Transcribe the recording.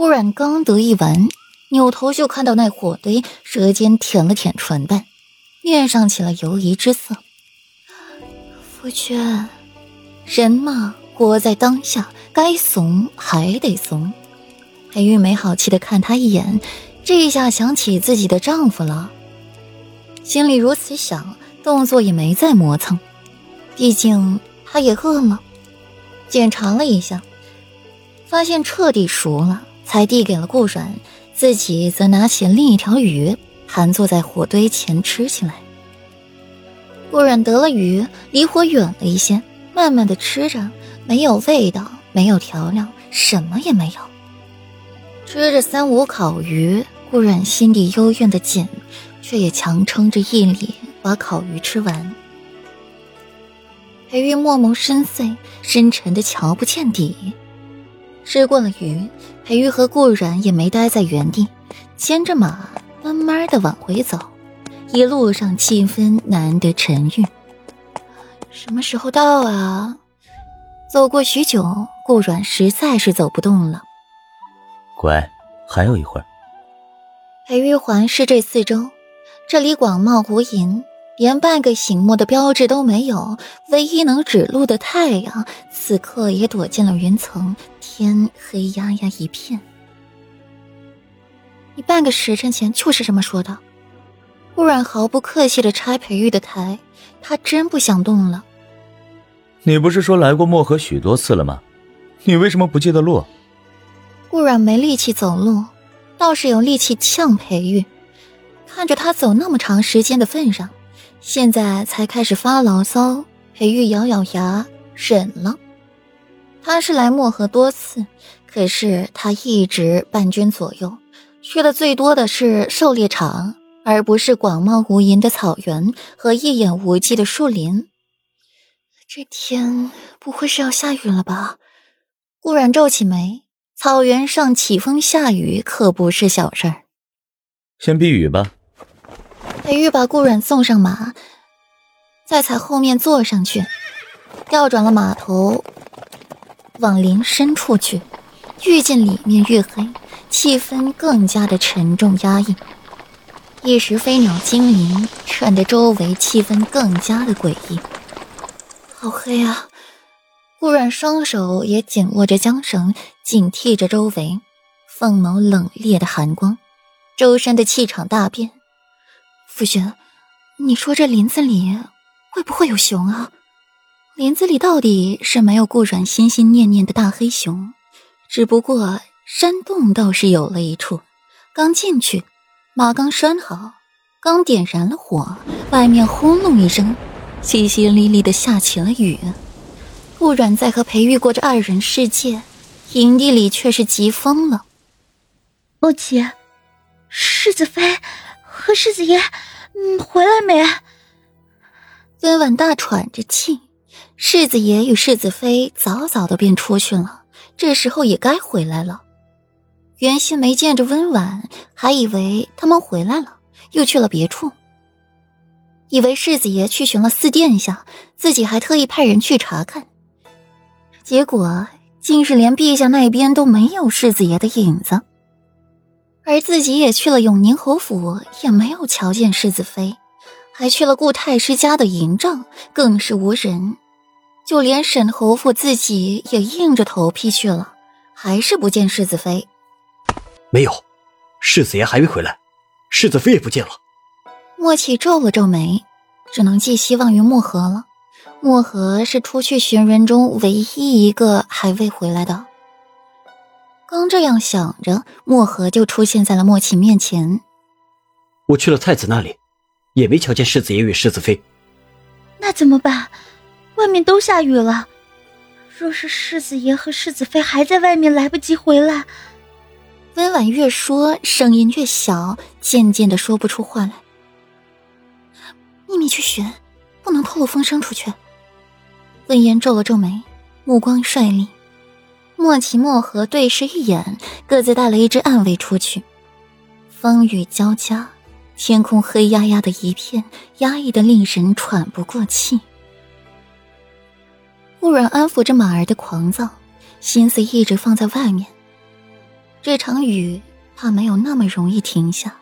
顾然刚得意完，扭头就看到那火堆，舌尖舔了舔唇瓣，面上起了犹疑之色。夫君，人嘛，活在当下，该怂还得怂。裴玉梅好气的看他一眼，这一下想起自己的丈夫了，心里如此想，动作也没再磨蹭。毕竟他也饿了，检查了一下，发现彻底熟了，才递给了顾软，自己则拿起另一条鱼，盘坐在火堆前吃起来。顾软得了鱼，离火远了一些，慢慢的吃着，没有味道，没有调料，什么也没有。吃着三五烤鱼，顾软心底幽怨的紧，却也强撑着毅力把烤鱼吃完。裴玉墨眸深邃，深沉的瞧不见底。吃过了鱼，裴玉和顾软也没待在原地，牵着马慢慢的往回走。一路上气氛难得沉郁。什么时候到啊？走过许久，顾软实在是走不动了。乖，还有一会儿。裴玉环视这四周，这里广袤无垠，连半个醒目的标志都没有。唯一能指路的太阳，此刻也躲进了云层，天黑压压一片。你半个时辰前就是这么说的。顾然毫不客气的拆裴玉的台，他真不想动了。你不是说来过漠河许多次了吗？你为什么不记得路？顾然没力气走路，倒是有力气呛裴玉。看着他走那么长时间的份上，现在才开始发牢骚。裴玉咬咬牙忍了。他是来漠河多次，可是他一直伴君左右，去的最多的是狩猎场。而不是广袤无垠的草原和一眼无际的树林。这天不会是要下雨了吧？顾然皱起眉。草原上起风下雨可不是小事儿。先避雨吧。裴玉把顾然送上马，在踩后面坐上去，调转了马头，往林深处去。愈进里面愈黑，气氛更加的沉重压抑。一时飞鸟惊鸣，衬得周围气氛更加的诡异。好黑啊！顾阮双手也紧握着缰绳，警惕着周围，凤眸冷冽的寒光，周身的气场大变。傅玄，你说这林子里会不会有熊啊？林子里到底是没有顾阮心心念念的大黑熊，只不过山洞倒是有了一处，刚进去。马刚拴好，刚点燃了火，外面轰隆一声，淅淅沥沥的下起了雨。顾阮在和裴玉过着二人世界，营地里却是急疯了。莫奇，世子妃和世子爷，嗯，回来没？温婉大喘着气，世子爷与世子妃早早的便出去了，这时候也该回来了。原先没见着温婉，还以为他们回来了，又去了别处。以为世子爷去寻了四殿下，自己还特意派人去查看。结果竟是连陛下那边都没有世子爷的影子，而自己也去了永宁侯府，也没有瞧见世子妃，还去了顾太师家的营帐，更是无人。就连沈侯府自己也硬着头皮去了，还是不见世子妃。没有，世子爷还没回来，世子妃也不见了。莫启皱了皱眉，只能寄希望于墨河了。墨河是出去寻人中唯一一个还未回来的。刚这样想着，墨河就出现在了莫启面前。我去了太子那里，也没瞧见世子爷与世子妃。那怎么办？外面都下雨了。若是世子爷和世子妃还在外面，来不及回来。温婉越说，声音越小，渐渐的说不出话来。秘密去寻，不能透露风声出去。温言皱了皱眉，目光率利。莫奇、莫和对视一眼，各自带了一支暗卫出去。风雨交加，天空黑压压的一片，压抑的令人喘不过气。顾然安抚着马儿的狂躁，心思一直放在外面。这场雨怕没有那么容易停下。